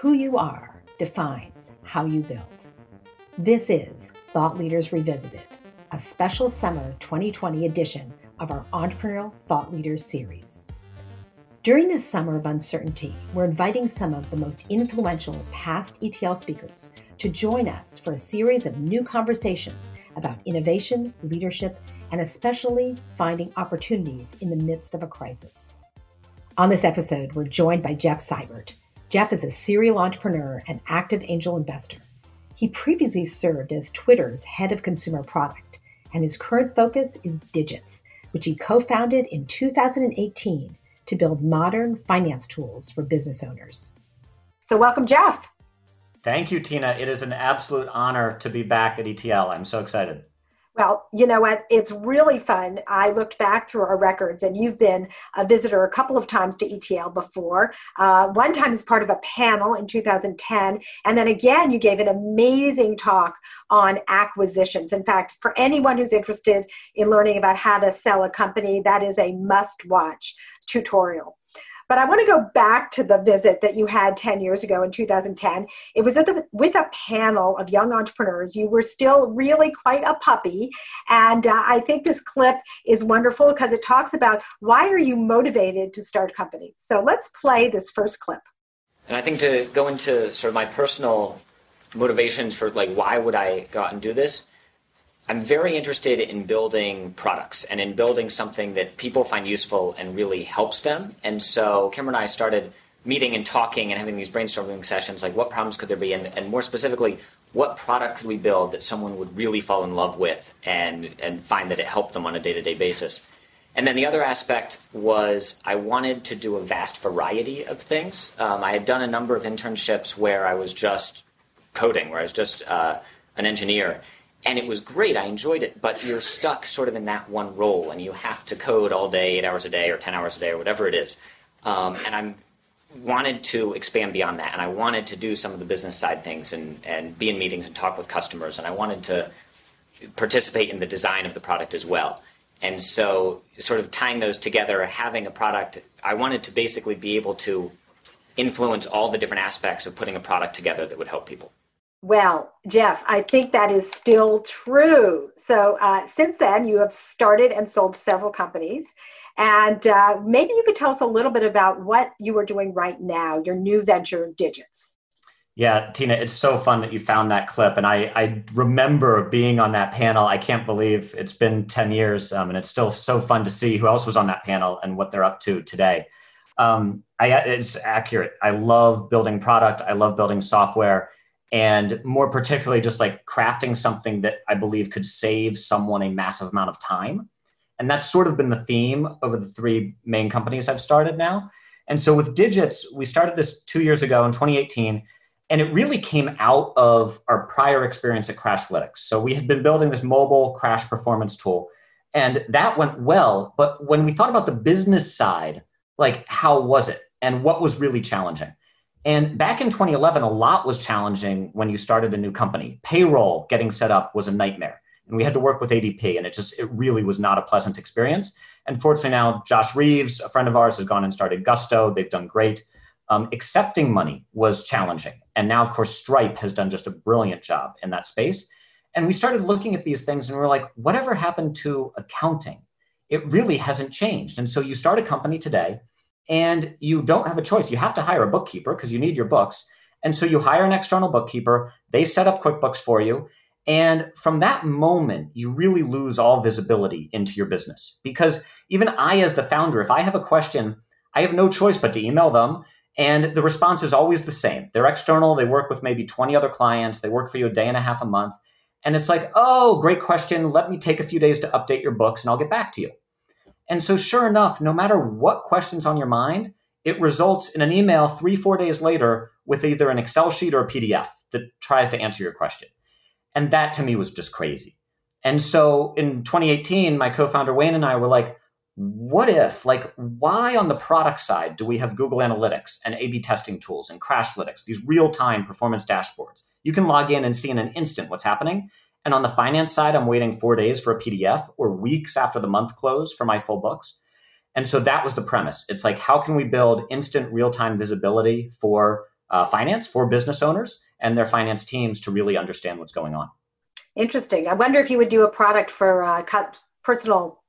who you are defines how you build. This is Thought Leaders Revisited, a special summer 2020 edition of our Entrepreneurial Thought Leaders series. During this summer of uncertainty, we're inviting some of the most influential past ETL speakers to join us for a series of new conversations about innovation, leadership, and especially finding opportunities in the midst of a crisis. On this episode, we're joined by Jeff Seibert. Jeff is a serial entrepreneur and active angel investor. He previously served as Twitter's head of consumer product, and his current focus is Digits, which he co founded in 2018 to build modern finance tools for business owners. So, welcome, Jeff. Thank you, Tina. It is an absolute honor to be back at ETL. I'm so excited. Well, you know what? It's really fun. I looked back through our records, and you've been a visitor a couple of times to ETL before. Uh, one time as part of a panel in 2010, and then again, you gave an amazing talk on acquisitions. In fact, for anyone who's interested in learning about how to sell a company, that is a must watch tutorial. But I want to go back to the visit that you had 10 years ago in 2010. It was with a panel of young entrepreneurs. You were still really quite a puppy. And uh, I think this clip is wonderful because it talks about why are you motivated to start companies. So let's play this first clip. And I think to go into sort of my personal motivations for like why would I go out and do this? I'm very interested in building products and in building something that people find useful and really helps them. And so Cameron and I started meeting and talking and having these brainstorming sessions like what problems could there be and, and more specifically what product could we build that someone would really fall in love with and, and find that it helped them on a day-to-day basis and then the other aspect was I wanted to do a vast variety of things. Um, I had done a number of internships where I was just coding, where I was just uh, an engineer and it was great. I enjoyed it, but you're stuck sort of in that one role, and you have to code all day, eight hours a day, or ten hours a day, or whatever it is. Um, and I wanted to expand beyond that, and I wanted to do some of the business side things, and and be in meetings and talk with customers, and I wanted to participate in the design of the product as well. And so, sort of tying those together, having a product, I wanted to basically be able to influence all the different aspects of putting a product together that would help people. Well, Jeff, I think that is still true. So, uh, since then, you have started and sold several companies. And uh, maybe you could tell us a little bit about what you are doing right now, your new venture, Digits. Yeah, Tina, it's so fun that you found that clip. And I, I remember being on that panel. I can't believe it's been 10 years, um, and it's still so fun to see who else was on that panel and what they're up to today. Um, I, it's accurate. I love building product, I love building software and more particularly just like crafting something that I believe could save someone a massive amount of time. And that's sort of been the theme over the three main companies I've started now. And so with Digits, we started this two years ago in 2018, and it really came out of our prior experience at Crashlytics. So we had been building this mobile crash performance tool, and that went well. But when we thought about the business side, like how was it and what was really challenging? And back in 2011, a lot was challenging when you started a new company. Payroll getting set up was a nightmare. And we had to work with ADP, and it just, it really was not a pleasant experience. And fortunately, now Josh Reeves, a friend of ours, has gone and started Gusto. They've done great. Um, accepting money was challenging. And now, of course, Stripe has done just a brilliant job in that space. And we started looking at these things and we are like, whatever happened to accounting? It really hasn't changed. And so you start a company today and you don't have a choice. You have to hire a bookkeeper because you need your books. And so you hire an external bookkeeper, they set up QuickBooks for you. And from that moment, you really lose all visibility into your business. Because even I, as the founder, if I have a question, I have no choice but to email them. And the response is always the same. They're external, they work with maybe 20 other clients, they work for you a day and a half a month. And it's like, oh, great question. Let me take a few days to update your books and I'll get back to you. And so, sure enough, no matter what question's on your mind, it results in an email three, four days later with either an Excel sheet or a PDF that tries to answer your question. And that to me was just crazy. And so in 2018, my co founder Wayne and I were like, what if, like, why on the product side do we have Google Analytics and A B testing tools and Crashlytics, these real time performance dashboards? You can log in and see in an instant what's happening. And on the finance side, I'm waiting four days for a PDF or weeks after the month close for my full books. And so that was the premise. It's like, how can we build instant real time visibility for uh, finance for business owners and their finance teams to really understand what's going on. Interesting. I wonder if you would do a product for uh, personal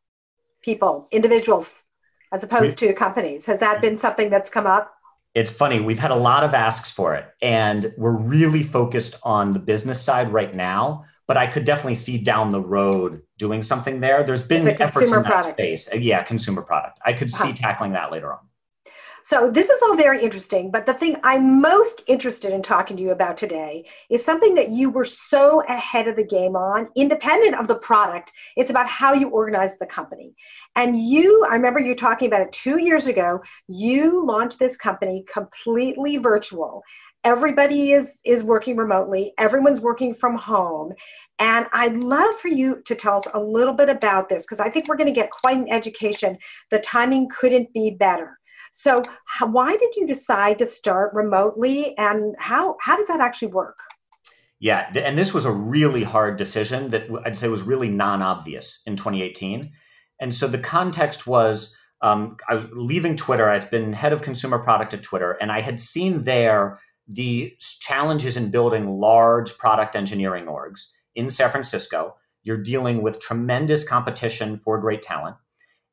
people, individuals, as opposed we, to companies. Has that been something that's come up? It's funny. We've had a lot of asks for it, and we're really focused on the business side right now. But I could definitely see down the road doing something there. There's been efforts in that product. space. Uh, yeah, consumer product. I could see uh-huh. tackling that later on. So, this is all very interesting, but the thing I'm most interested in talking to you about today is something that you were so ahead of the game on, independent of the product. It's about how you organize the company. And you, I remember you talking about it two years ago, you launched this company completely virtual. Everybody is, is working remotely, everyone's working from home. And I'd love for you to tell us a little bit about this because I think we're going to get quite an education. The timing couldn't be better. So, how, why did you decide to start remotely, and how how does that actually work? Yeah, and this was a really hard decision that I'd say was really non-obvious in 2018. And so the context was um, I was leaving Twitter. I'd been head of consumer product at Twitter, and I had seen there the challenges in building large product engineering orgs in San Francisco. You're dealing with tremendous competition for great talent.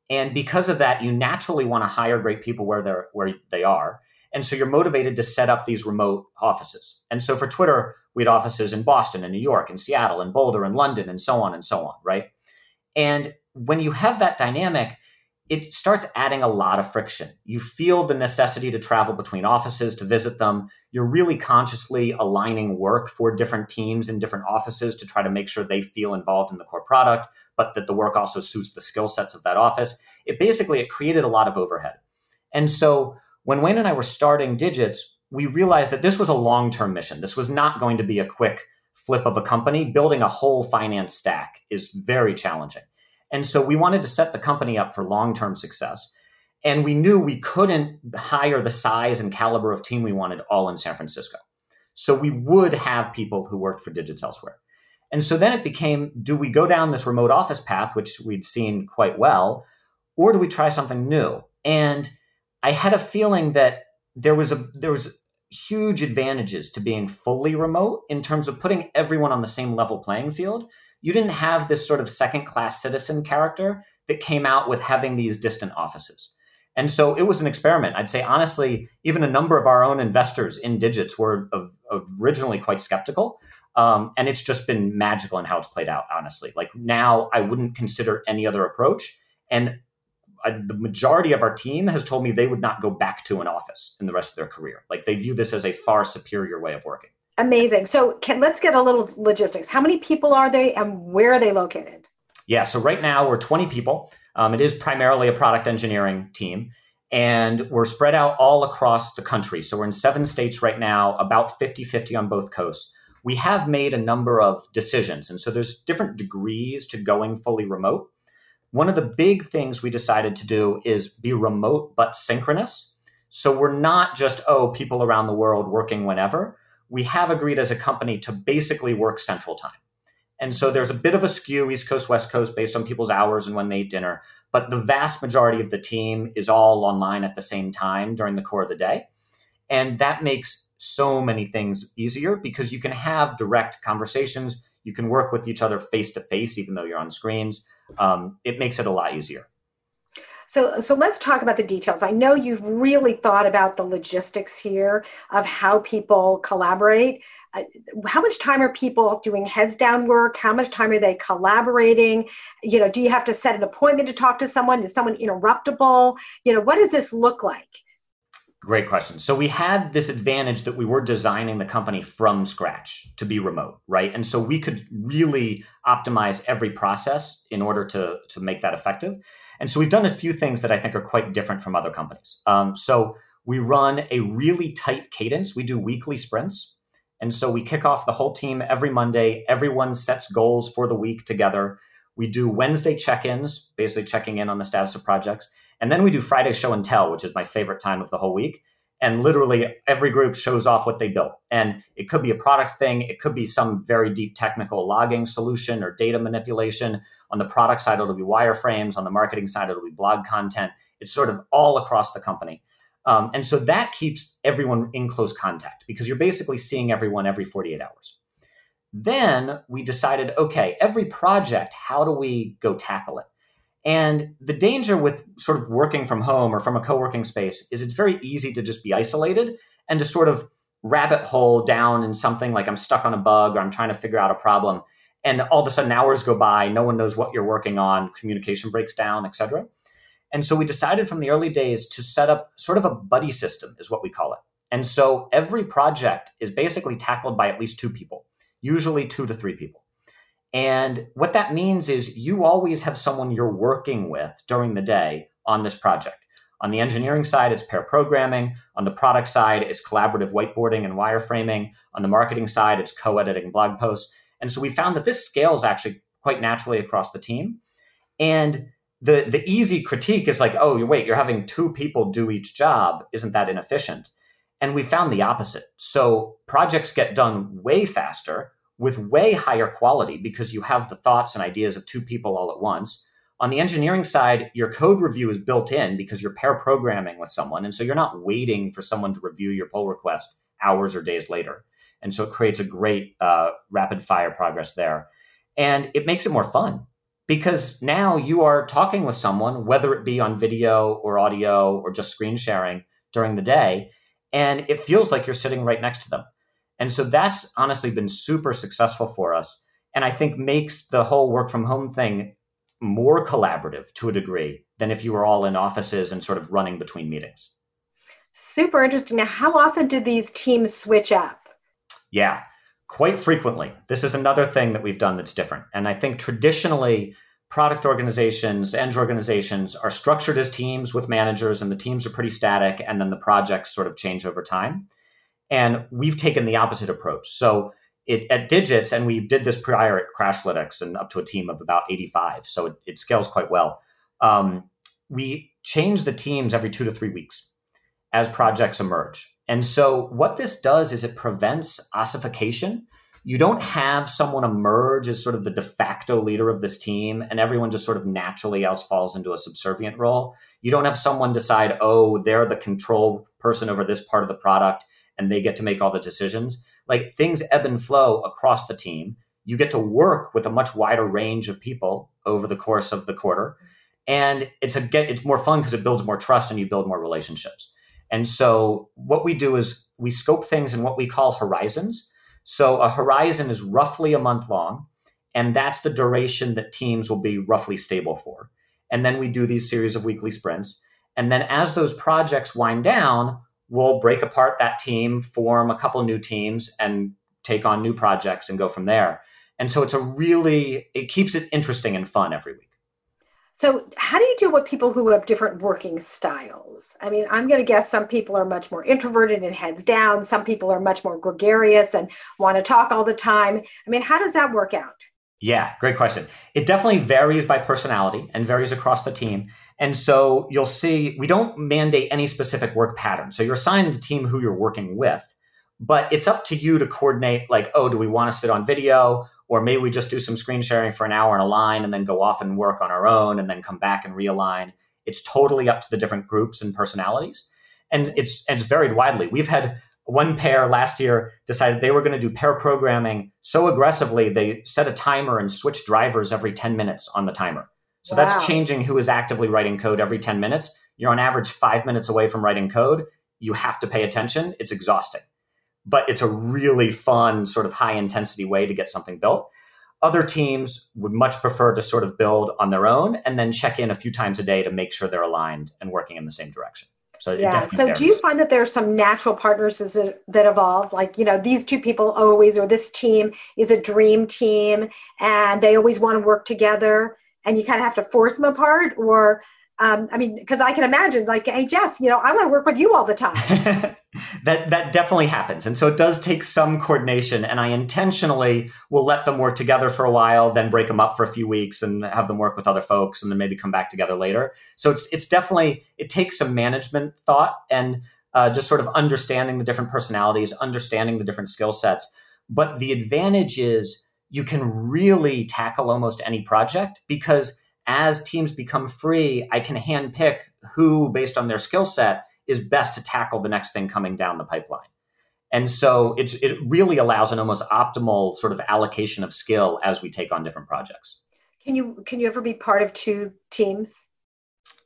And because of that, you naturally want to hire great people where they're where they are. And so you're motivated to set up these remote offices. And so for Twitter, we had offices in Boston and New York and Seattle and Boulder and London and so on and so on, right? And when you have that dynamic, it starts adding a lot of friction. You feel the necessity to travel between offices to visit them. You're really consciously aligning work for different teams in different offices to try to make sure they feel involved in the core product, but that the work also suits the skill sets of that office. It basically it created a lot of overhead. And so when Wayne and I were starting Digits, we realized that this was a long-term mission. This was not going to be a quick flip of a company. Building a whole finance stack is very challenging. And so we wanted to set the company up for long term success. And we knew we couldn't hire the size and caliber of team we wanted all in San Francisco. So we would have people who worked for Digits elsewhere. And so then it became do we go down this remote office path, which we'd seen quite well, or do we try something new? And I had a feeling that there was a there was huge advantages to being fully remote in terms of putting everyone on the same level playing field you didn't have this sort of second class citizen character that came out with having these distant offices. And so it was an experiment. I'd say, honestly, even a number of our own investors in digits were of, of originally quite skeptical. Um, and it's just been magical in how it's played out, honestly. Like now, I wouldn't consider any other approach. And I, the majority of our team has told me they would not go back to an office in the rest of their career. Like they view this as a far superior way of working. Amazing. So can, let's get a little logistics. How many people are they and where are they located? Yeah, so right now we're 20 people. Um, it is primarily a product engineering team, and we're spread out all across the country. So we're in seven states right now, about 50 50 on both coasts. We have made a number of decisions, and so there's different degrees to going fully remote. One of the big things we decided to do is be remote but synchronous. So we're not just, oh, people around the world working whenever we have agreed as a company to basically work central time. And so there's a bit of a skew East Coast, West Coast based on people's hours and when they eat dinner. But the vast majority of the team is all online at the same time during the core of the day. And that makes so many things easier because you can have direct conversations. You can work with each other face to face, even though you're on screens. Um, it makes it a lot easier. So, so let's talk about the details. I know you've really thought about the logistics here of how people collaborate. Uh, how much time are people doing heads down work? How much time are they collaborating? You know, do you have to set an appointment to talk to someone? Is someone interruptible? You know, what does this look like? Great question. So we had this advantage that we were designing the company from scratch to be remote, right? And so we could really optimize every process in order to to make that effective. And so we've done a few things that I think are quite different from other companies. Um, so we run a really tight cadence. We do weekly sprints. And so we kick off the whole team every Monday. Everyone sets goals for the week together. We do Wednesday check ins, basically checking in on the status of projects. And then we do Friday show and tell, which is my favorite time of the whole week and literally every group shows off what they built. And it could be a product thing, it could be some very deep technical logging solution or data manipulation. On the product side, it'll be wireframes. On the marketing side, it'll be blog content. It's sort of all across the company. Um, and so that keeps everyone in close contact because you're basically seeing everyone every 48 hours. Then we decided okay, every project, how do we go tackle it? And the danger with sort of working from home or from a co working space is it's very easy to just be isolated and to sort of rabbit hole down in something like I'm stuck on a bug or I'm trying to figure out a problem. And all of a sudden, hours go by, no one knows what you're working on, communication breaks down, etc. And so we decided from the early days to set up sort of a buddy system, is what we call it. And so every project is basically tackled by at least two people, usually two to three people. And what that means is you always have someone you're working with during the day on this project. On the engineering side, it's pair programming. On the product side, it's collaborative whiteboarding and wireframing. On the marketing side, it's co editing blog posts. And so we found that this scales actually quite naturally across the team. And the, the easy critique is like, oh, you wait, you're having two people do each job. Isn't that inefficient? And we found the opposite. So projects get done way faster with way higher quality because you have the thoughts and ideas of two people all at once. On the engineering side, your code review is built in because you're pair programming with someone. And so you're not waiting for someone to review your pull request hours or days later. And so it creates a great uh, rapid fire progress there. And it makes it more fun because now you are talking with someone, whether it be on video or audio or just screen sharing during the day, and it feels like you're sitting right next to them. And so that's honestly been super successful for us. And I think makes the whole work from home thing more collaborative to a degree than if you were all in offices and sort of running between meetings. Super interesting. Now, how often do these teams switch up? Yeah, quite frequently. This is another thing that we've done that's different. And I think traditionally, product organizations, and organizations are structured as teams with managers, and the teams are pretty static, and then the projects sort of change over time. And we've taken the opposite approach. So it, at Digits, and we did this prior at Crashlytics and up to a team of about 85. So it, it scales quite well. Um, we change the teams every two to three weeks as projects emerge. And so what this does is it prevents ossification. You don't have someone emerge as sort of the de facto leader of this team and everyone just sort of naturally else falls into a subservient role. You don't have someone decide, oh, they're the control person over this part of the product and they get to make all the decisions. Like things ebb and flow across the team. You get to work with a much wider range of people over the course of the quarter. And it's a get it's more fun because it builds more trust and you build more relationships. And so what we do is we scope things in what we call horizons. So a horizon is roughly a month long, and that's the duration that teams will be roughly stable for. And then we do these series of weekly sprints. And then as those projects wind down, we'll break apart that team, form a couple new teams, and take on new projects and go from there. And so it's a really, it keeps it interesting and fun every week. So, how do you deal with people who have different working styles? I mean, I'm going to guess some people are much more introverted and heads down. Some people are much more gregarious and want to talk all the time. I mean, how does that work out? Yeah, great question. It definitely varies by personality and varies across the team. And so you'll see we don't mandate any specific work pattern. So you're assigned the team who you're working with, but it's up to you to coordinate like, oh, do we want to sit on video? Or maybe we just do some screen sharing for an hour and align and then go off and work on our own and then come back and realign. It's totally up to the different groups and personalities. And it's and it's varied widely. We've had one pair last year decided they were going to do pair programming so aggressively they set a timer and switch drivers every 10 minutes on the timer. So wow. that's changing who is actively writing code every 10 minutes. You're on average five minutes away from writing code. You have to pay attention. It's exhausting, but it's a really fun, sort of high intensity way to get something built. Other teams would much prefer to sort of build on their own and then check in a few times a day to make sure they're aligned and working in the same direction. So yeah. So varies. do you find that there are some natural partners that, that evolve? Like you know, these two people always, or this team is a dream team, and they always want to work together, and you kind of have to force them apart, or um, I mean, because I can imagine, like, hey Jeff, you know, I want to work with you all the time. that that definitely happens. And so it does take some coordination and i intentionally will let them work together for a while then break them up for a few weeks and have them work with other folks and then maybe come back together later. So it's it's definitely it takes some management thought and uh, just sort of understanding the different personalities understanding the different skill sets. But the advantage is you can really tackle almost any project because as teams become free i can handpick who based on their skill set is best to tackle the next thing coming down the pipeline. And so it's, it really allows an almost optimal sort of allocation of skill as we take on different projects. Can you can you ever be part of two teams?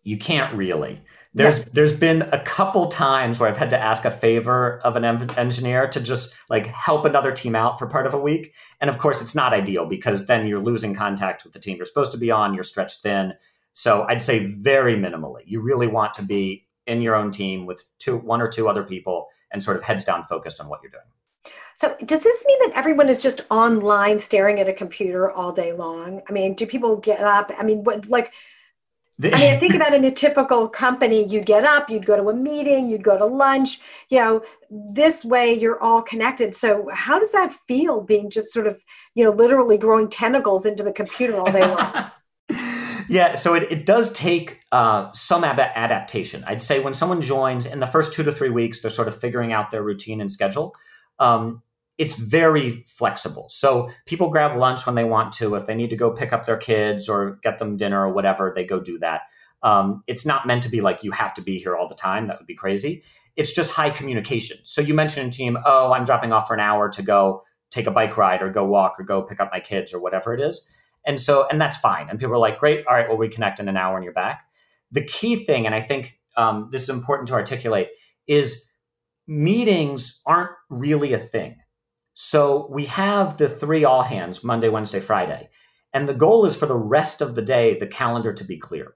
You can't really. There's yeah. there's been a couple times where I've had to ask a favor of an engineer to just like help another team out for part of a week, and of course it's not ideal because then you're losing contact with the team you're supposed to be on. You're stretched thin. So I'd say very minimally. You really want to be in your own team with two, one or two other people, and sort of heads down focused on what you're doing. So, does this mean that everyone is just online staring at a computer all day long? I mean, do people get up? I mean, what like? I mean, I think about in a typical company, you'd get up, you'd go to a meeting, you'd go to lunch. You know, this way you're all connected. So, how does that feel being just sort of, you know, literally growing tentacles into the computer all day long? yeah, so it, it does take uh, some ab- adaptation. I'd say when someone joins in the first two to three weeks, they're sort of figuring out their routine and schedule. Um, it's very flexible. So people grab lunch when they want to. If they need to go pick up their kids or get them dinner or whatever, they go do that. Um, it's not meant to be like you have to be here all the time. That would be crazy. It's just high communication. So you mentioned in team, oh, I'm dropping off for an hour to go take a bike ride or go walk or go pick up my kids or whatever it is. And so, and that's fine. And people are like, great, all right, we'll reconnect in an hour and you're back. The key thing, and I think um, this is important to articulate, is meetings aren't really a thing. So we have the three all hands Monday, Wednesday, Friday. And the goal is for the rest of the day, the calendar to be clear.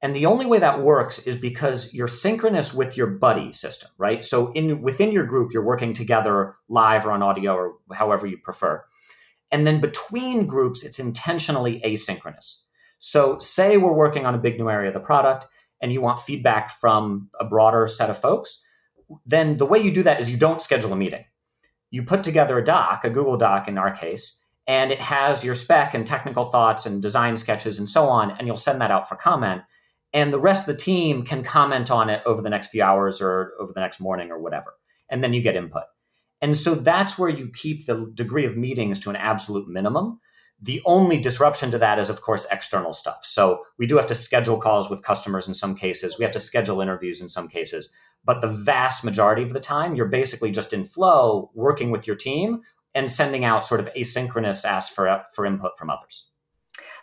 And the only way that works is because you're synchronous with your buddy system, right? So in within your group, you're working together live or on audio or however you prefer. And then between groups, it's intentionally asynchronous. So say we're working on a big new area of the product and you want feedback from a broader set of folks, then the way you do that is you don't schedule a meeting. You put together a doc, a Google Doc in our case, and it has your spec and technical thoughts and design sketches and so on, and you'll send that out for comment. And the rest of the team can comment on it over the next few hours or over the next morning or whatever. And then you get input. And so that's where you keep the degree of meetings to an absolute minimum. The only disruption to that is, of course, external stuff. So we do have to schedule calls with customers in some cases. We have to schedule interviews in some cases. But the vast majority of the time, you're basically just in flow, working with your team and sending out sort of asynchronous asks for, for input from others.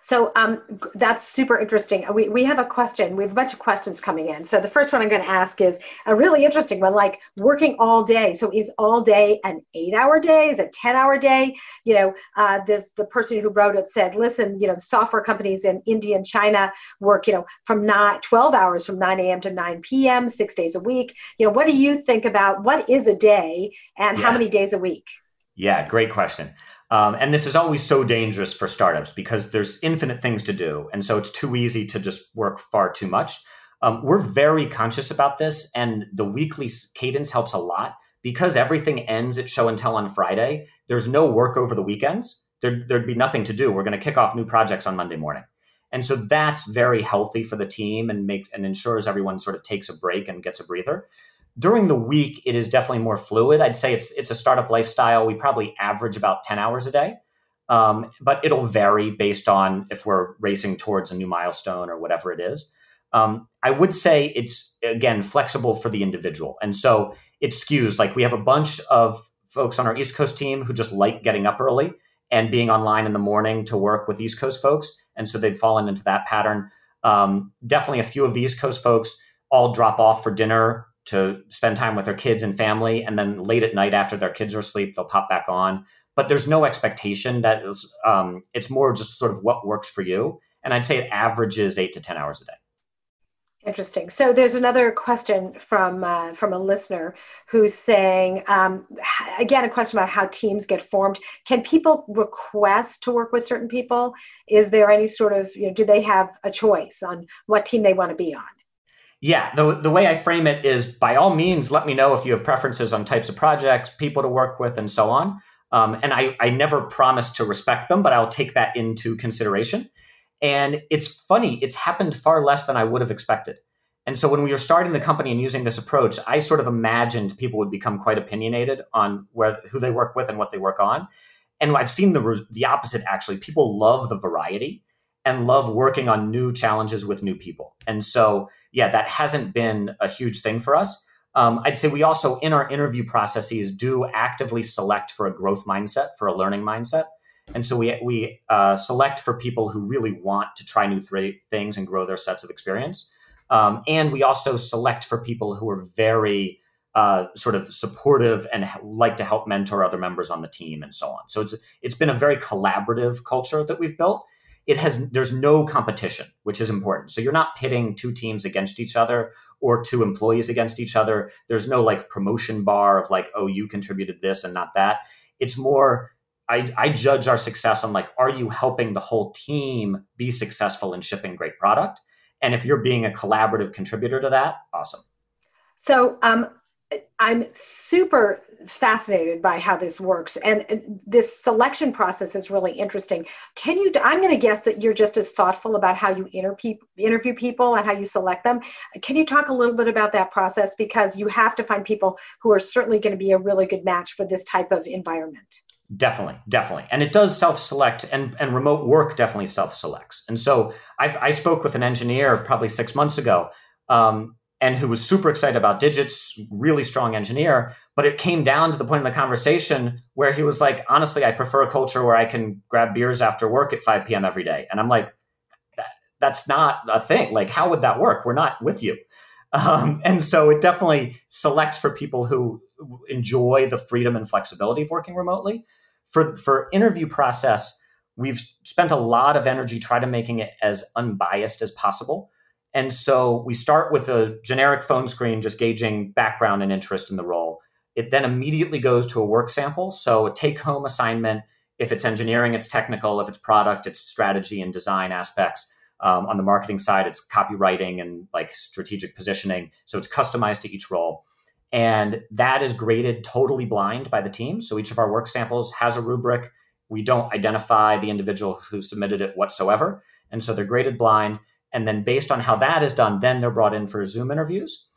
So um, that's super interesting. We, we have a question. We have a bunch of questions coming in. So the first one I'm going to ask is a really interesting one, like working all day. So is all day an eight hour day? Is a 10 hour day? You know, uh, this, the person who wrote it said, listen, you know, the software companies in India and China work, you know, from not 12 hours from 9 a.m. to 9 p.m., six days a week. You know, what do you think about what is a day and yeah. how many days a week? Yeah, great question. Um, and this is always so dangerous for startups because there's infinite things to do. And so it's too easy to just work far too much. Um, we're very conscious about this, and the weekly cadence helps a lot because everything ends at show and tell on Friday. There's no work over the weekends. There, there'd be nothing to do. We're going to kick off new projects on Monday morning. And so that's very healthy for the team and make and ensures everyone sort of takes a break and gets a breather. During the week, it is definitely more fluid. I'd say it's it's a startup lifestyle. We probably average about ten hours a day, um, but it'll vary based on if we're racing towards a new milestone or whatever it is. Um, I would say it's again flexible for the individual, and so it skews. Like we have a bunch of folks on our East Coast team who just like getting up early and being online in the morning to work with East Coast folks, and so they've fallen into that pattern. Um, definitely, a few of the East Coast folks all drop off for dinner to spend time with their kids and family. And then late at night after their kids are asleep, they'll pop back on. But there's no expectation that is, um, it's more just sort of what works for you. And I'd say it averages eight to 10 hours a day. Interesting. So there's another question from uh, from a listener who's saying, um, again, a question about how teams get formed. Can people request to work with certain people? Is there any sort of, you know, do they have a choice on what team they want to be on? Yeah, the, the way I frame it is by all means, let me know if you have preferences on types of projects, people to work with, and so on. Um, and I, I never promise to respect them, but I'll take that into consideration. And it's funny, it's happened far less than I would have expected. And so when we were starting the company and using this approach, I sort of imagined people would become quite opinionated on where who they work with and what they work on. And I've seen the the opposite actually. People love the variety and love working on new challenges with new people. And so, yeah, that hasn't been a huge thing for us. Um, I'd say we also, in our interview processes, do actively select for a growth mindset, for a learning mindset. And so we, we uh, select for people who really want to try new th- things and grow their sets of experience. Um, and we also select for people who are very uh, sort of supportive and like to help mentor other members on the team and so on. So it's it's been a very collaborative culture that we've built. It has there's no competition, which is important. So you're not pitting two teams against each other or two employees against each other. There's no like promotion bar of like, oh, you contributed this and not that. It's more I, I judge our success on like, are you helping the whole team be successful in shipping great product? And if you're being a collaborative contributor to that, awesome. So um, I'm super fascinated by how this works, and this selection process is really interesting. Can you? I'm going to guess that you're just as thoughtful about how you interview people and how you select them. Can you talk a little bit about that process because you have to find people who are certainly going to be a really good match for this type of environment. Definitely, definitely, and it does self-select, and and remote work definitely self-selects. And so I've, I spoke with an engineer probably six months ago, um, and who was super excited about digits, really strong engineer. But it came down to the point in the conversation where he was like, honestly, I prefer a culture where I can grab beers after work at 5 p.m. every day. And I'm like, that, that's not a thing. Like, how would that work? We're not with you. Um, and so it definitely selects for people who enjoy the freedom and flexibility of working remotely. For, for interview process, we've spent a lot of energy trying to making it as unbiased as possible. And so we start with a generic phone screen, just gauging background and interest in the role. It then immediately goes to a work sample. So a take home assignment. If it's engineering, it's technical. If it's product, it's strategy and design aspects. Um, on the marketing side, it's copywriting and like strategic positioning. So it's customized to each role. And that is graded totally blind by the team. So each of our work samples has a rubric. We don't identify the individual who submitted it whatsoever. And so they're graded blind. And then based on how that is done, then they're brought in for Zoom interviews.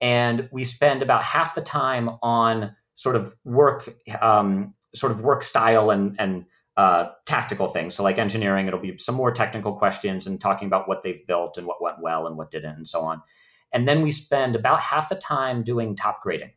And we spend about half the time on sort of work, um, sort of work style and and uh, tactical things. So like engineering, it'll be some more technical questions and talking about what they've built and what went well and what didn't, and so on. And then we spend about half the time doing top grading.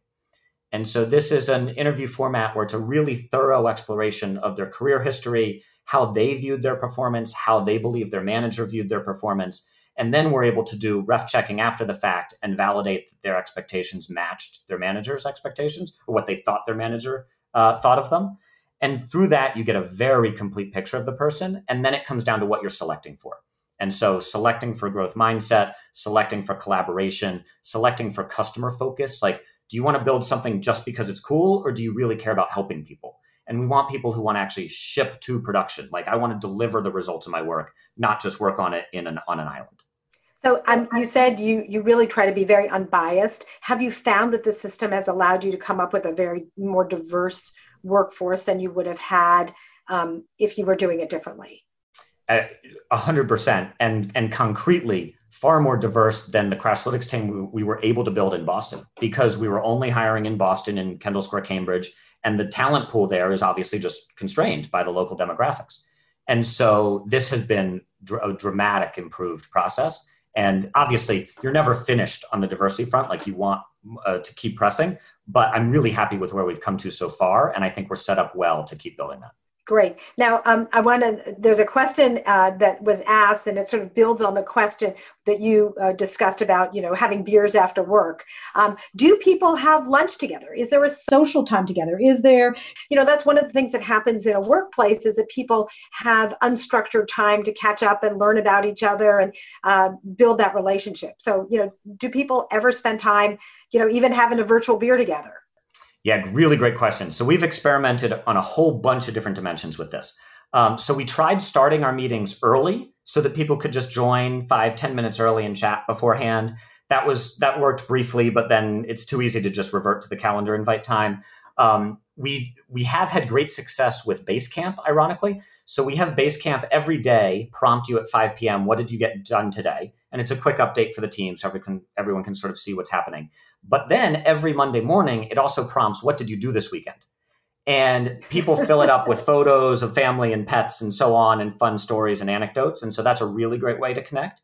And so this is an interview format where it's a really thorough exploration of their career history, how they viewed their performance, how they believe their manager viewed their performance. And then we're able to do ref checking after the fact and validate that their expectations matched their manager's expectations or what they thought their manager uh, thought of them. And through that, you get a very complete picture of the person. And then it comes down to what you're selecting for. And so, selecting for growth mindset, selecting for collaboration, selecting for customer focus. Like, do you want to build something just because it's cool, or do you really care about helping people? And we want people who want to actually ship to production. Like i want to deliver the results of my work not just work on it in an on an island. So um, you said you you really try to be very unbiased. Have you found that the system has allowed you to come up with a very more diverse workforce than you would have had um, if you were doing it differently? A hundred percent. And and concretely far more diverse than the crashlytics team we, we were able to build in boston because we were only hiring in boston in kendall square cambridge and the talent pool there is obviously just constrained by the local demographics. And so this has been a dramatic improved process. And obviously, you're never finished on the diversity front, like you want uh, to keep pressing. But I'm really happy with where we've come to so far. And I think we're set up well to keep building that. Great. Now, um, I want to. There's a question uh, that was asked, and it sort of builds on the question that you uh, discussed about, you know, having beers after work. Um, do people have lunch together? Is there a social time together? Is there, you know, that's one of the things that happens in a workplace is that people have unstructured time to catch up and learn about each other and uh, build that relationship. So, you know, do people ever spend time, you know, even having a virtual beer together? Yeah, really great question. So we've experimented on a whole bunch of different dimensions with this. Um, so we tried starting our meetings early so that people could just join five, ten minutes early and chat beforehand. That was that worked briefly, but then it's too easy to just revert to the calendar invite time. Um, we we have had great success with Basecamp, ironically. So we have Basecamp every day prompt you at 5 p.m. What did you get done today? And it's a quick update for the team, so everyone everyone can sort of see what's happening. But then every Monday morning, it also prompts, What did you do this weekend? and people fill it up with photos of family and pets and so on and fun stories and anecdotes and so that's a really great way to connect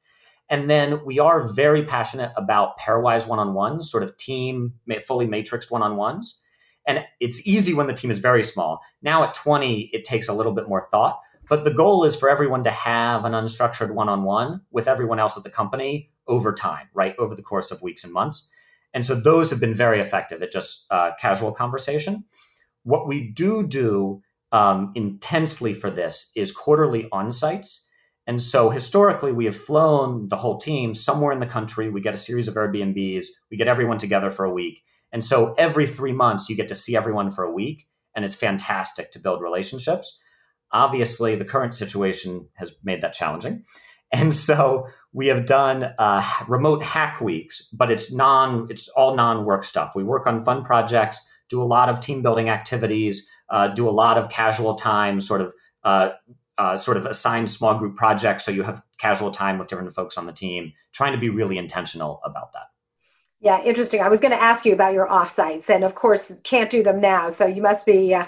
and then we are very passionate about pairwise one-on-ones sort of team fully matrixed one-on-ones and it's easy when the team is very small now at 20 it takes a little bit more thought but the goal is for everyone to have an unstructured one-on-one with everyone else at the company over time right over the course of weeks and months and so those have been very effective at just uh, casual conversation what we do do um, intensely for this is quarterly on sites. And so historically, we have flown the whole team somewhere in the country. We get a series of Airbnbs, we get everyone together for a week. And so every three months, you get to see everyone for a week. And it's fantastic to build relationships. Obviously, the current situation has made that challenging. And so we have done uh, remote hack weeks, but it's non, it's all non-work stuff. We work on fun projects do a lot of team building activities, uh, do a lot of casual time, sort of uh, uh, sort of assigned small group projects. So you have casual time with different folks on the team, trying to be really intentional about that. Yeah, interesting. I was going to ask you about your offsites, and of course, can't do them now. So you must be uh,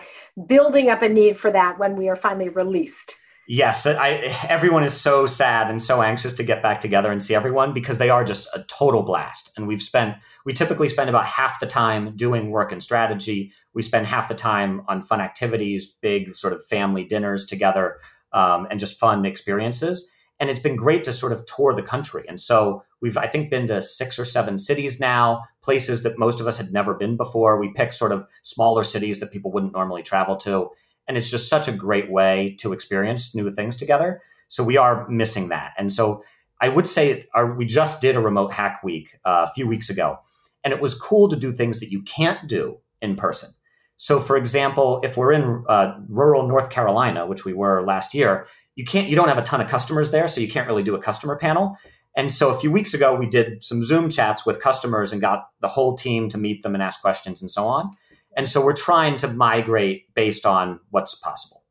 building up a need for that when we are finally released. Yes, I, everyone is so sad and so anxious to get back together and see everyone because they are just a total blast. And we've spent, we typically spend about half the time doing work and strategy. We spend half the time on fun activities, big sort of family dinners together, um, and just fun experiences. And it's been great to sort of tour the country. And so we've, I think, been to six or seven cities now, places that most of us had never been before. We pick sort of smaller cities that people wouldn't normally travel to and it's just such a great way to experience new things together. So we are missing that. And so I would say our, we just did a remote hack week uh, a few weeks ago, and it was cool to do things that you can't do in person. So, for example, if we're in uh, rural North Carolina, which we were last year, you can't, you don't have a ton of customers there, so you can't really do a customer panel. And so, a few weeks ago, we did some Zoom chats with customers and got the whole team to meet them and ask questions and so on. And so we're trying to migrate based on what's possible.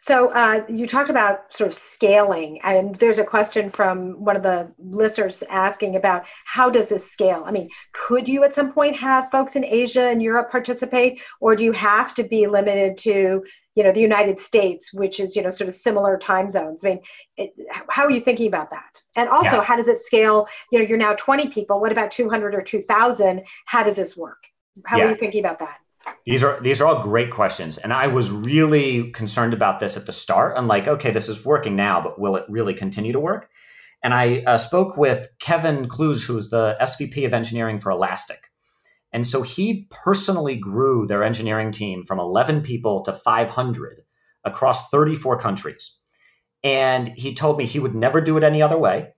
So uh, you talked about sort of scaling, and there's a question from one of the listeners asking about how does this scale? I mean, could you at some point have folks in Asia and Europe participate, or do you have to be limited to you know the United States, which is you know sort of similar time zones? I mean, it, how are you thinking about that? And also, yeah. how does it scale? You know, you're now 20 people. What about 200 or 2,000? How does this work? How yeah. are you thinking about that? These are these are all great questions, and I was really concerned about this at the start. I'm like, okay, this is working now, but will it really continue to work? And I uh, spoke with Kevin Kluge, who's the SVP of engineering for Elastic, and so he personally grew their engineering team from 11 people to 500 across 34 countries. And he told me he would never do it any other way.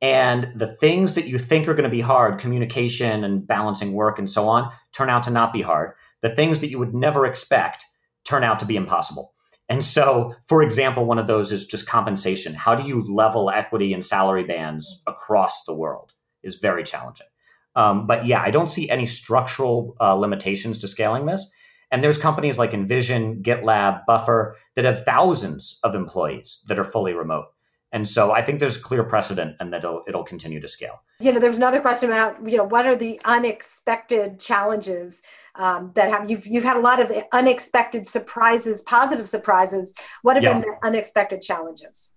And the things that you think are going to be hard, communication and balancing work and so on, turn out to not be hard. The things that you would never expect turn out to be impossible. And so, for example, one of those is just compensation. How do you level equity and salary bands across the world is very challenging. Um, but yeah, I don't see any structural uh, limitations to scaling this. And there's companies like InVision, GitLab, Buffer that have thousands of employees that are fully remote. And so I think there's a clear precedent and that it'll, it'll continue to scale. You know, there's another question about, you know, what are the unexpected challenges um, that have, you've, you've had a lot of unexpected surprises, positive surprises. What have yeah. been the unexpected challenges?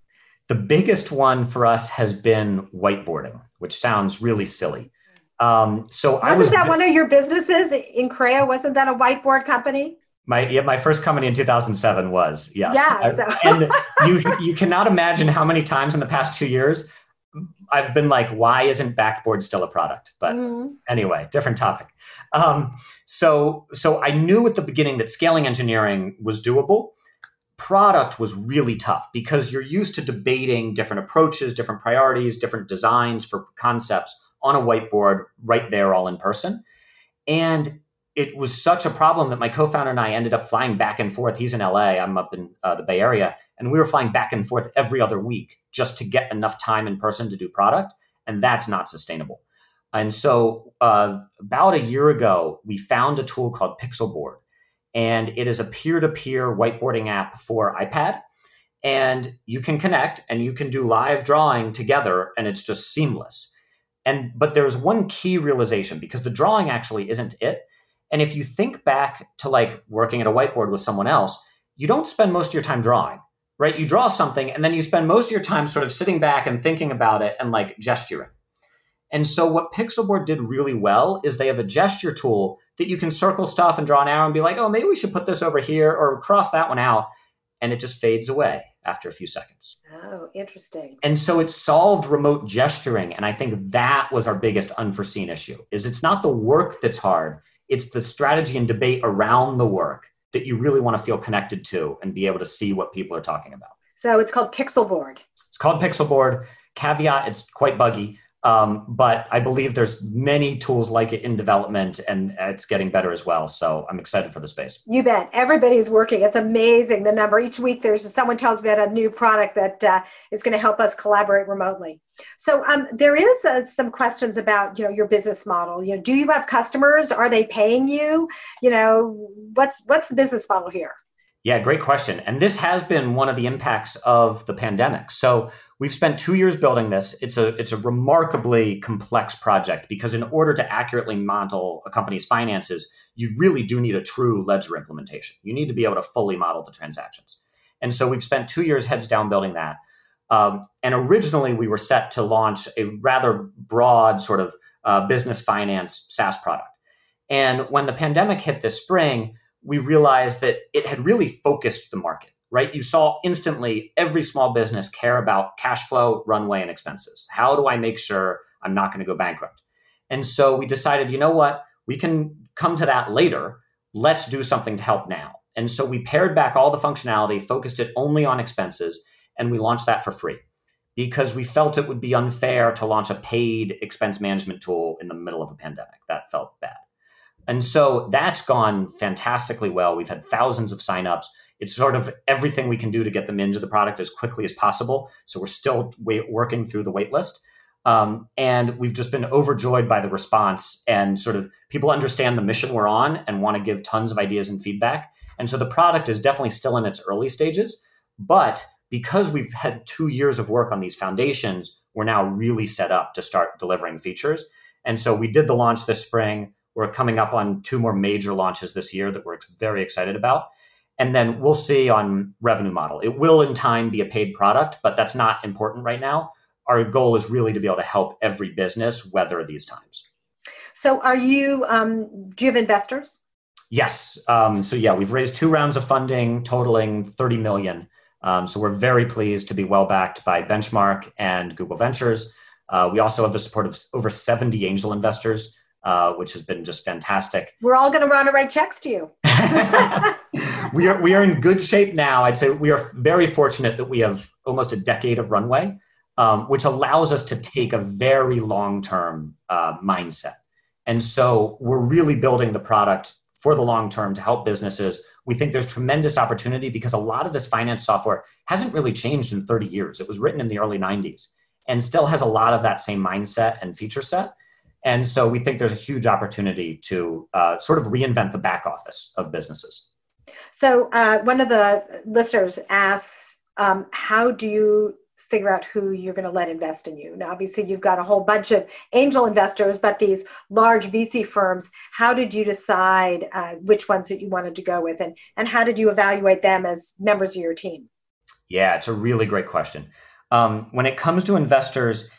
The biggest one for us has been whiteboarding, which sounds really silly. Um, so wasn't I was that one of your businesses Increo? Wasn't that a whiteboard company? My yeah, my first company in 2007 was yes. Yeah, so. and you you cannot imagine how many times in the past two years I've been like, why isn't Backboard still a product? But mm. anyway, different topic. Um, so so I knew at the beginning that scaling engineering was doable. Product was really tough because you're used to debating different approaches, different priorities, different designs for concepts on a whiteboard right there, all in person. And it was such a problem that my co-founder and I ended up flying back and forth. He's in LA, I'm up in uh, the Bay Area, and we were flying back and forth every other week just to get enough time in person to do product, and that's not sustainable. And so, uh, about a year ago, we found a tool called Pixelboard, and it is a peer-to-peer whiteboarding app for iPad. And you can connect and you can do live drawing together, and it's just seamless. And but there's one key realization because the drawing actually isn't it And if you think back to like working at a whiteboard with someone else, you don't spend most of your time drawing, right? You draw something and then you spend most of your time sort of sitting back and thinking about it and like gesturing. And so what Pixelboard did really well is they have a gesture tool that you can circle stuff and draw an arrow and be like, oh, maybe we should put this over here or cross that one out. And it just fades away after a few seconds. Oh, interesting. And so it solved remote gesturing. And I think that was our biggest unforeseen issue is it's not the work that's hard. It's the strategy and debate around the work that you really want to feel connected to and be able to see what people are talking about. So it's called Pixel Board. It's called Pixel Board. Caveat, it's quite buggy. Um, but I believe there's many tools like it in development and it's getting better as well. So I'm excited for the space. You bet. Everybody's working. It's amazing the number. Each week there's someone tells me about a new product that uh, is going to help us collaborate remotely. So um, there is uh, some questions about you know your business model. You know, do you have customers? Are they paying you? You know, what's what's the business model here? Yeah, great question. And this has been one of the impacts of the pandemic. So we've spent two years building this. It's a it's a remarkably complex project because in order to accurately model a company's finances, you really do need a true ledger implementation. You need to be able to fully model the transactions. And so we've spent two years heads down building that. Um, and originally we were set to launch a rather broad sort of uh, business finance SaaS product. And when the pandemic hit this spring, we realized that it had really focused the market, right? You saw instantly every small business care about cash flow, runway, and expenses. How do I make sure I'm not going to go bankrupt? And so we decided, you know what? We can come to that later. Let's do something to help now. And so we pared back all the functionality, focused it only on expenses, and we launched that for free because we felt it would be unfair to launch a paid expense management tool in the middle of a pandemic. That felt. And so that's gone fantastically well. We've had thousands of signups. It's sort of everything we can do to get them into the product as quickly as possible. So we're still wait, working through the wait list. Um, and we've just been overjoyed by the response and sort of people understand the mission we're on and want to give tons of ideas and feedback. And so the product is definitely still in its early stages. But because we've had two years of work on these foundations, we're now really set up to start delivering features. And so we did the launch this spring. We're coming up on two more major launches this year that we're very excited about. And then we'll see on revenue model. It will in time be a paid product, but that's not important right now. Our goal is really to be able to help every business weather these times. So, are you? Um, do you have investors? Yes. Um, so yeah, we've raised two rounds of funding totaling 30 million. Um, so we're very pleased to be well backed by Benchmark and Google Ventures. Uh, we also have the support of over 70 angel investors uh, which has been just fantastic. We're all going to run to write checks to you. we are we are in good shape now. I'd say we are very fortunate that we have almost a decade of runway, um, which allows us to take a very long term uh, mindset. And so we're really building the product for the long term to help businesses. We think there's tremendous opportunity because a lot of this finance software hasn't really changed in 30 years. It was written in the early 90s and still has a lot of that same mindset and feature set. And so we think there's a huge opportunity to uh, sort of reinvent the back office of businesses. So uh, one of the listeners asks, um, how do you figure out who you're going to let invest in you? Now, obviously, you've got a whole bunch of angel investors, but these large VC firms, how did you decide uh, which ones that you wanted to go with? And, and how did you evaluate them as members of your team? Yeah, it's a really great question. Um, when it comes to investors,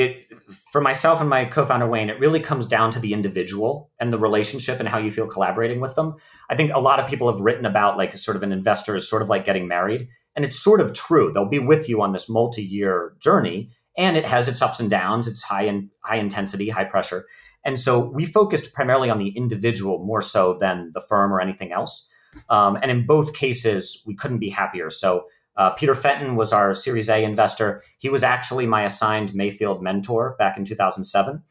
it for myself and my co-founder Wayne, it really comes down to the individual and the relationship and how you feel collaborating with them. I think a lot of people have written about like sort of an investor is sort of like getting married, and it's sort of true. They'll be with you on this multi-year journey, and it has its ups and downs. It's high in high intensity, high pressure, and so we focused primarily on the individual more so than the firm or anything else. Um, and in both cases, we couldn't be happier. So uh, Peter Fenton was our Series A investor. He was actually my assigned Mayfield mentor back in 2007.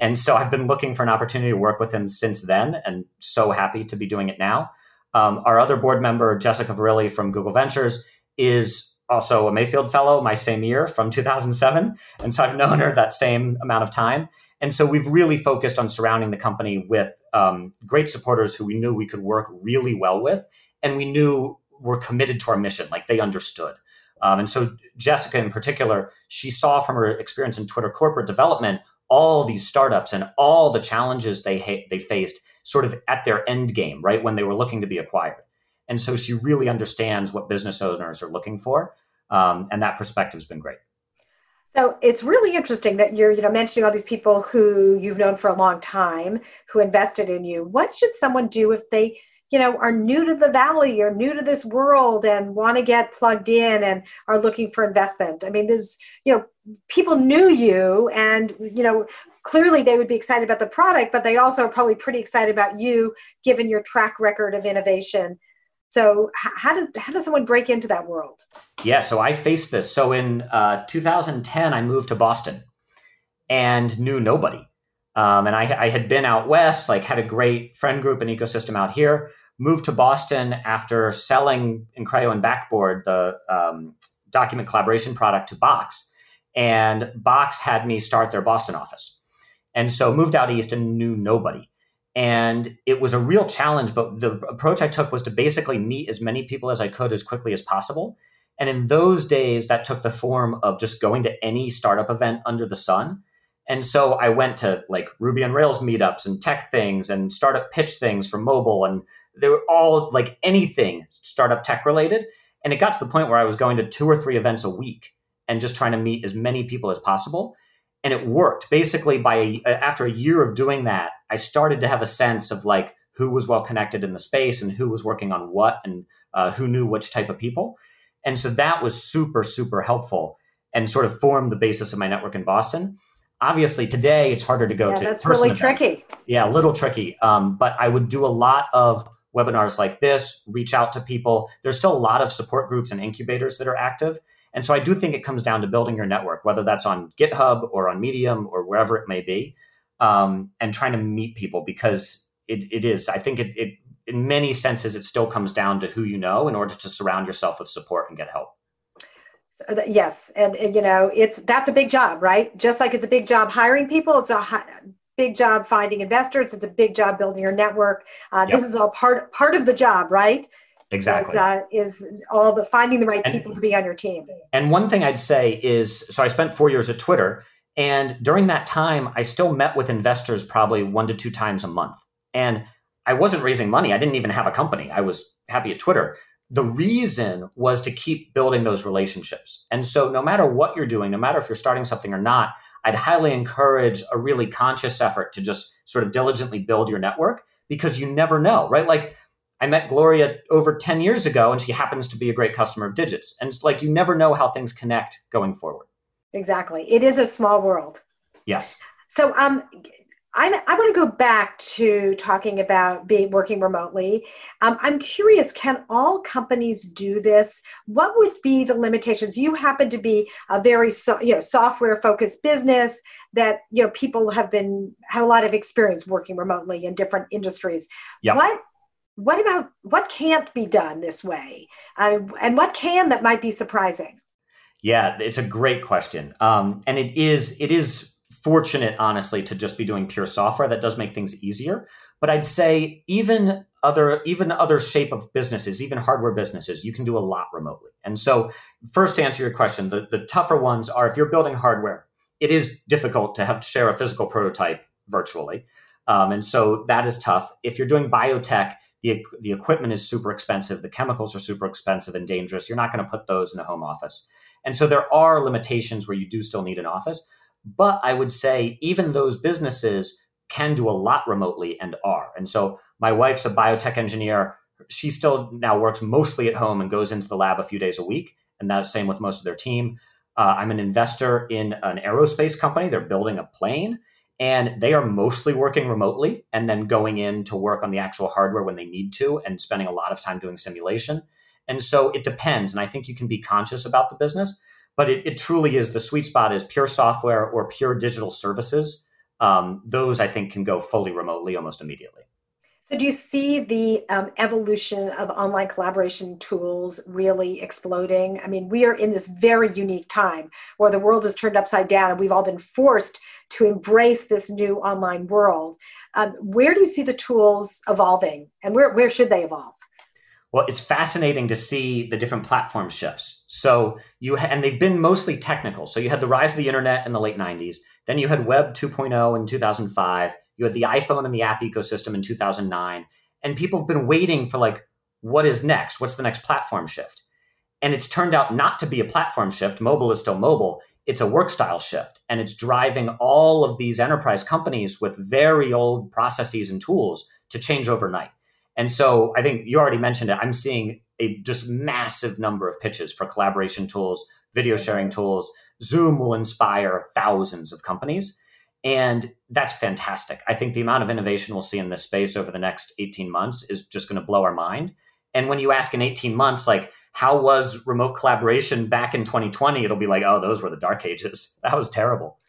And so I've been looking for an opportunity to work with him since then and so happy to be doing it now. Um, our other board member, Jessica Verrilli from Google Ventures, is also a Mayfield fellow my same year from 2007. And so I've known her that same amount of time. And so we've really focused on surrounding the company with um, great supporters who we knew we could work really well with. And we knew were committed to our mission, like they understood. Um, and so Jessica, in particular, she saw from her experience in Twitter corporate development all these startups and all the challenges they ha- they faced sort of at their end game, right when they were looking to be acquired. And so she really understands what business owners are looking for, um, and that perspective has been great. So it's really interesting that you're, you know, mentioning all these people who you've known for a long time who invested in you. What should someone do if they, you know, are new to the valley or new to this world and want to get plugged in and are looking for investment? I mean, there's, you know, people knew you and, you know, clearly they would be excited about the product, but they also are probably pretty excited about you given your track record of innovation so how does how does someone break into that world? Yeah, so I faced this. So in uh, 2010, I moved to Boston and knew nobody. Um, and I, I, had been out west, like had a great friend group and ecosystem out here. Moved to Boston after selling Increo and Backboard, the um, document collaboration product, to Box, and Box had me start their Boston office. And so moved out east and knew nobody. And it was a real challenge, but the approach I took was to basically meet as many people as I could as quickly as possible. And in those days, that took the form of just going to any startup event under the sun. And so I went to like Ruby on Rails meetups and tech things and startup pitch things for mobile. And they were all like anything startup tech related. And it got to the point where I was going to two or three events a week and just trying to meet as many people as possible and it worked basically by a, after a year of doing that i started to have a sense of like who was well connected in the space and who was working on what and uh, who knew which type of people and so that was super super helpful and sort of formed the basis of my network in boston obviously today it's harder to go yeah, to that's really events. tricky yeah a little tricky um, but i would do a lot of webinars like this reach out to people there's still a lot of support groups and incubators that are active and so I do think it comes down to building your network, whether that's on GitHub or on Medium or wherever it may be, um, and trying to meet people because it, it is. I think it, it, in many senses, it still comes down to who you know in order to surround yourself with support and get help. Yes, and, and you know it's that's a big job, right? Just like it's a big job hiring people, it's a hi- big job finding investors. It's a big job building your network. Uh, yep. This is all part part of the job, right? Exactly. That is all the finding the right and, people to be on your team. And one thing I'd say is so I spent four years at Twitter. And during that time, I still met with investors probably one to two times a month. And I wasn't raising money. I didn't even have a company. I was happy at Twitter. The reason was to keep building those relationships. And so, no matter what you're doing, no matter if you're starting something or not, I'd highly encourage a really conscious effort to just sort of diligently build your network because you never know, right? Like, I met Gloria over 10 years ago and she happens to be a great customer of Digits. And it's like you never know how things connect going forward. Exactly. It is a small world. Yes. So um I'm, I want to go back to talking about being working remotely. Um, I'm curious, can all companies do this? What would be the limitations? You happen to be a very so, you know software focused business that you know people have been had a lot of experience working remotely in different industries. Yep. What what about what can't be done this way uh, and what can that might be surprising yeah it's a great question um, and it is it is fortunate honestly to just be doing pure software that does make things easier but i'd say even other even other shape of businesses even hardware businesses you can do a lot remotely and so first to answer your question the, the tougher ones are if you're building hardware it is difficult to have to share a physical prototype virtually um, and so that is tough if you're doing biotech the, the equipment is super expensive, the chemicals are super expensive and dangerous. You're not going to put those in a home office. And so there are limitations where you do still need an office. But I would say even those businesses can do a lot remotely and are. And so my wife's a biotech engineer. She still now works mostly at home and goes into the lab a few days a week. And that's same with most of their team. Uh, I'm an investor in an aerospace company. They're building a plane and they are mostly working remotely and then going in to work on the actual hardware when they need to and spending a lot of time doing simulation and so it depends and i think you can be conscious about the business but it, it truly is the sweet spot is pure software or pure digital services um, those i think can go fully remotely almost immediately so, do you see the um, evolution of online collaboration tools really exploding? I mean, we are in this very unique time where the world is turned upside down and we've all been forced to embrace this new online world. Um, where do you see the tools evolving and where, where should they evolve? Well, it's fascinating to see the different platform shifts. So you ha- and they've been mostly technical. So you had the rise of the internet in the late 90s. Then you had Web 2.0 in 2005. You had the iPhone and the app ecosystem in 2009. And people have been waiting for like, what is next? What's the next platform shift? And it's turned out not to be a platform shift. Mobile is still mobile. It's a work style shift. And it's driving all of these enterprise companies with very old processes and tools to change overnight. And so I think you already mentioned it. I'm seeing a just massive number of pitches for collaboration tools, video sharing tools. Zoom will inspire thousands of companies. And that's fantastic. I think the amount of innovation we'll see in this space over the next 18 months is just going to blow our mind. And when you ask in 18 months, like, how was remote collaboration back in 2020? It'll be like, oh, those were the dark ages. That was terrible.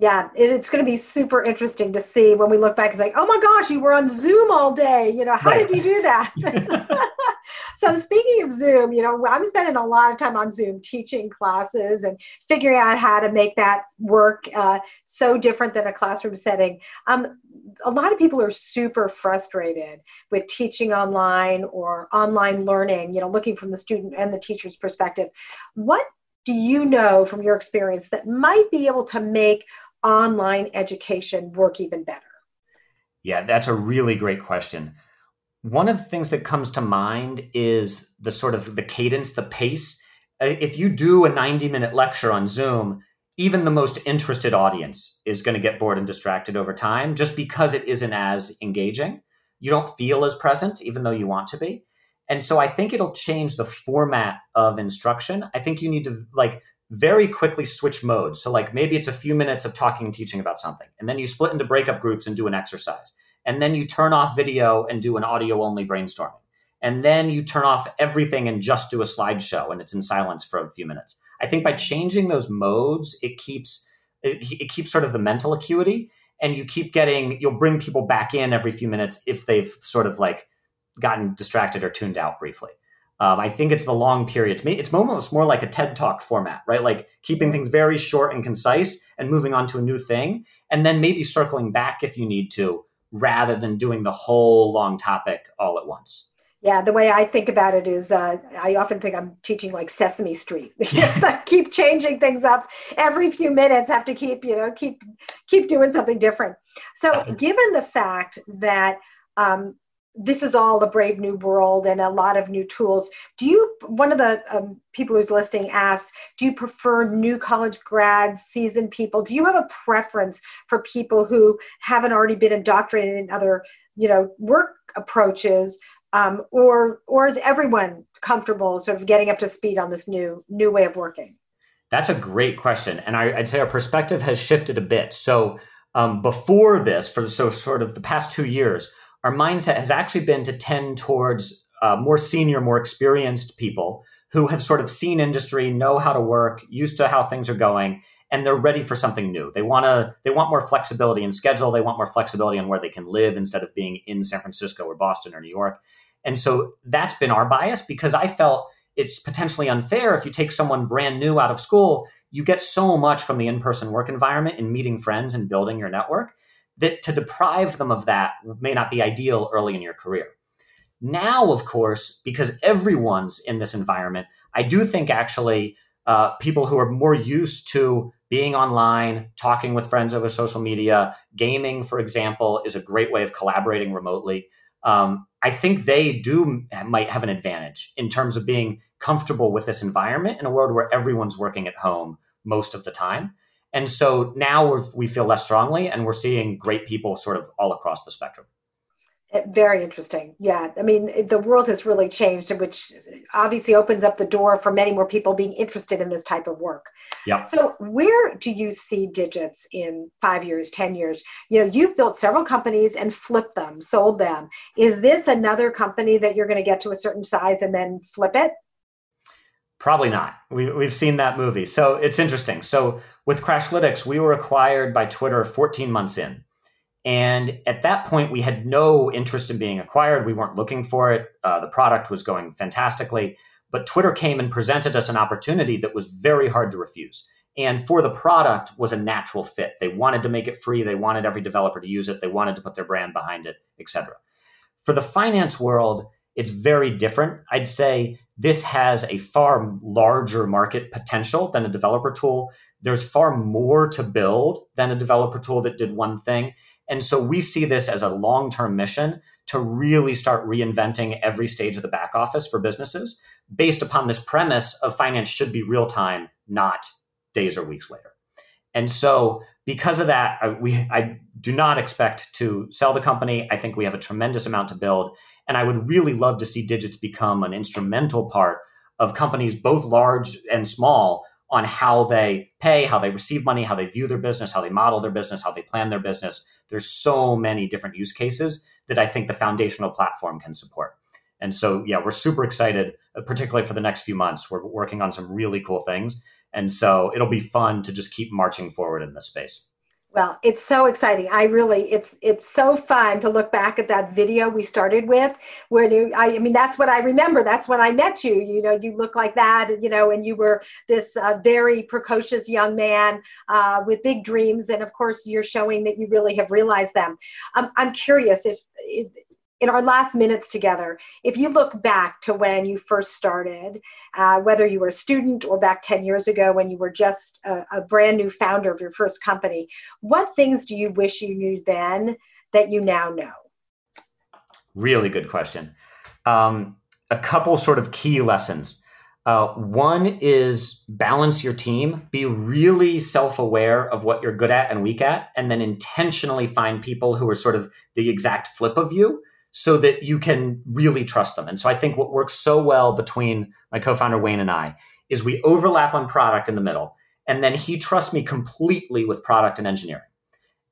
Yeah, it's going to be super interesting to see when we look back. It's like, oh my gosh, you were on Zoom all day. You know, how right. did you do that? so speaking of Zoom, you know, I'm spending a lot of time on Zoom teaching classes and figuring out how to make that work uh, so different than a classroom setting. Um, a lot of people are super frustrated with teaching online or online learning, you know, looking from the student and the teacher's perspective. What do you know from your experience that might be able to make online education work even better? Yeah, that's a really great question. One of the things that comes to mind is the sort of the cadence, the pace. Uh, if you do a 90 minute lecture on Zoom, even the most interested audience is going to get bored and distracted over time just because it isn't as engaging. You don't feel as present, even though you want to be. And so I think it'll change the format of instruction. I think you need to like very quickly switch modes. So, like maybe it's a few minutes of talking and teaching about something, and then you split into breakup groups and do an exercise. And then you turn off video and do an audio only brainstorming. And then you turn off everything and just do a slideshow and it's in silence for a few minutes. I think by changing those modes, it keeps it, it keeps sort of the mental acuity and you keep getting you'll bring people back in every few minutes if they've sort of like gotten distracted or tuned out briefly. Um, I think it's the long period. To me, it's almost more like a TED Talk format, right? Like keeping things very short and concise and moving on to a new thing, and then maybe circling back if you need to, rather than doing the whole long topic all at once. Yeah, the way I think about it is, uh, I often think I'm teaching like Sesame Street. keep changing things up every few minutes. Have to keep, you know, keep keep doing something different. So, given the fact that um, this is all a brave new world and a lot of new tools. Do you, one of the um, people who's listening asked, do you prefer new college grads, seasoned people? Do you have a preference for people who haven't already been indoctrinated in other, you know, work approaches? Um, or, or is everyone comfortable sort of getting up to speed on this new, new way of working? That's a great question. And I, would say our perspective has shifted a bit. So um, before this, for so sort of the past two years, our mindset has actually been to tend towards uh, more senior, more experienced people who have sort of seen industry, know how to work, used to how things are going, and they're ready for something new. They want to they want more flexibility in schedule, they want more flexibility on where they can live instead of being in San Francisco or Boston or New York. And so that's been our bias because I felt it's potentially unfair if you take someone brand new out of school, you get so much from the in-person work environment and meeting friends and building your network that to deprive them of that may not be ideal early in your career. Now, of course, because everyone's in this environment, I do think actually uh, people who are more used to being online, talking with friends over social media, gaming, for example, is a great way of collaborating remotely. Um, I think they do might have an advantage in terms of being comfortable with this environment in a world where everyone's working at home most of the time. And so now we feel less strongly, and we're seeing great people sort of all across the spectrum. Eh, very interesting. Yeah. I mean, the world has really changed, which obviously opens up the door for many more people being interested in this type of work. Yeah. So, where do you see digits in five years, 10 years? You know, you've built several companies and flipped them, sold them. Is this another company that you're going to get to a certain size and then flip it? Probably not. We, we've seen that movie. So it's interesting. So with Crashlytics, we were acquired by Twitter 14 months in. And at that point, we had no interest in being acquired. We weren't looking for it. Uh, the product was going fantastically. But Twitter came and presented us an opportunity that was very hard to refuse. And for the product was a natural fit. They wanted to make it free. They wanted every developer to use it. They wanted to put their brand behind it, etc. For the finance world, it's very different. I'd say this has a far larger market potential than a developer tool. There's far more to build than a developer tool that did one thing. And so we see this as a long term mission to really start reinventing every stage of the back office for businesses based upon this premise of finance should be real time, not days or weeks later. And so, because of that, I, we I do not expect to sell the company. I think we have a tremendous amount to build, and I would really love to see Digits become an instrumental part of companies, both large and small, on how they pay, how they receive money, how they view their business, how they model their business, how they plan their business. There's so many different use cases that I think the foundational platform can support. And so, yeah, we're super excited, uh, particularly for the next few months. We're working on some really cool things. And so it'll be fun to just keep marching forward in this space. Well, it's so exciting. I really, it's it's so fun to look back at that video we started with, where you, I, I mean, that's what I remember. That's when I met you. You know, you look like that, you know, and you were this uh, very precocious young man uh, with big dreams, and of course, you're showing that you really have realized them. Um, I'm curious if, in our last minutes together, if you look back to when you first started, uh, whether you were a student or back 10 years ago when you were just a, a, brand new founder of your first company, what things do you wish you knew then that you now know? Really good question. Um, a couple sort of key lessons. Uh, one is balance your team, be really self aware of what you're good at and weak at, and then intentionally find people who are sort of the exact flip of you so that you can really trust them. And so I think what works so well between my co-founder Wayne and I is we overlap on product in the middle, and then he trusts me completely with product and engineering.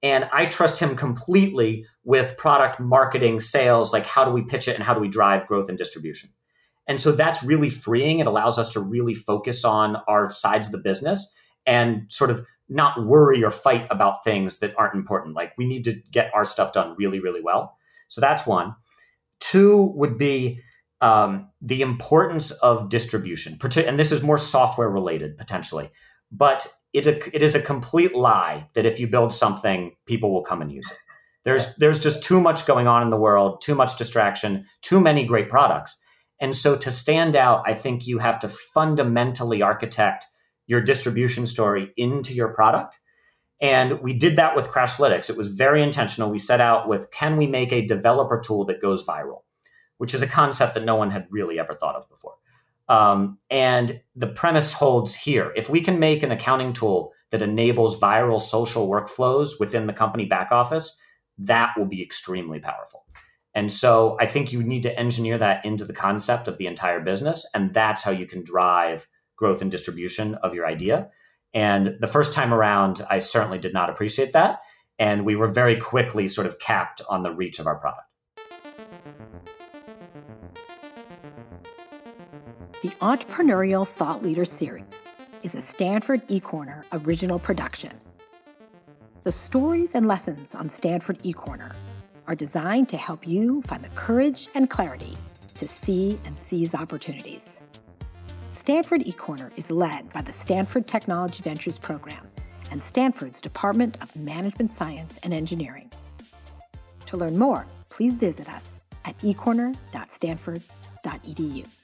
And I trust him completely with product marketing, sales, like how do we pitch it and how do we drive growth and distribution. And so that's really freeing. It allows us to really focus on our sides of the business and sort of not worry or fight about things that aren't important. Like we need to get our stuff done really, really well. So that's one. Two would be um, the importance of distribution, and this is more software related potentially, but it, it is a complete lie that if you build something, people will come and use it. There's there's just too much going on in the world, too much distraction, too many great products. And so to stand out, I think you have to fundamentally architect your distribution story into your product and we did that with Crashlytics. It was very intentional. We set out with can we make a developer tool that goes viral, which is a concept that no one had really ever thought of before. Um, and the premise holds here. If we can make an accounting tool that enables viral social workflows within the company back office, that will be extremely powerful. And so I think you need to engineer that into the concept of the entire business. And that's how you can drive growth and distribution of your idea. And the first time around, I certainly did not appreciate that. And we were very quickly sort of capped on the reach of our product. The Entrepreneurial Thought Leader Series is a Stanford eCorner original production. The stories and lessons on Stanford eCorner are designed to help you find the courage and clarity to see and seize opportunities. Stanford eCorner is led by the Stanford Technology Ventures Program and Stanford's Department of Management Science and Engineering. To learn more, please visit us at ecorner.stanford.edu.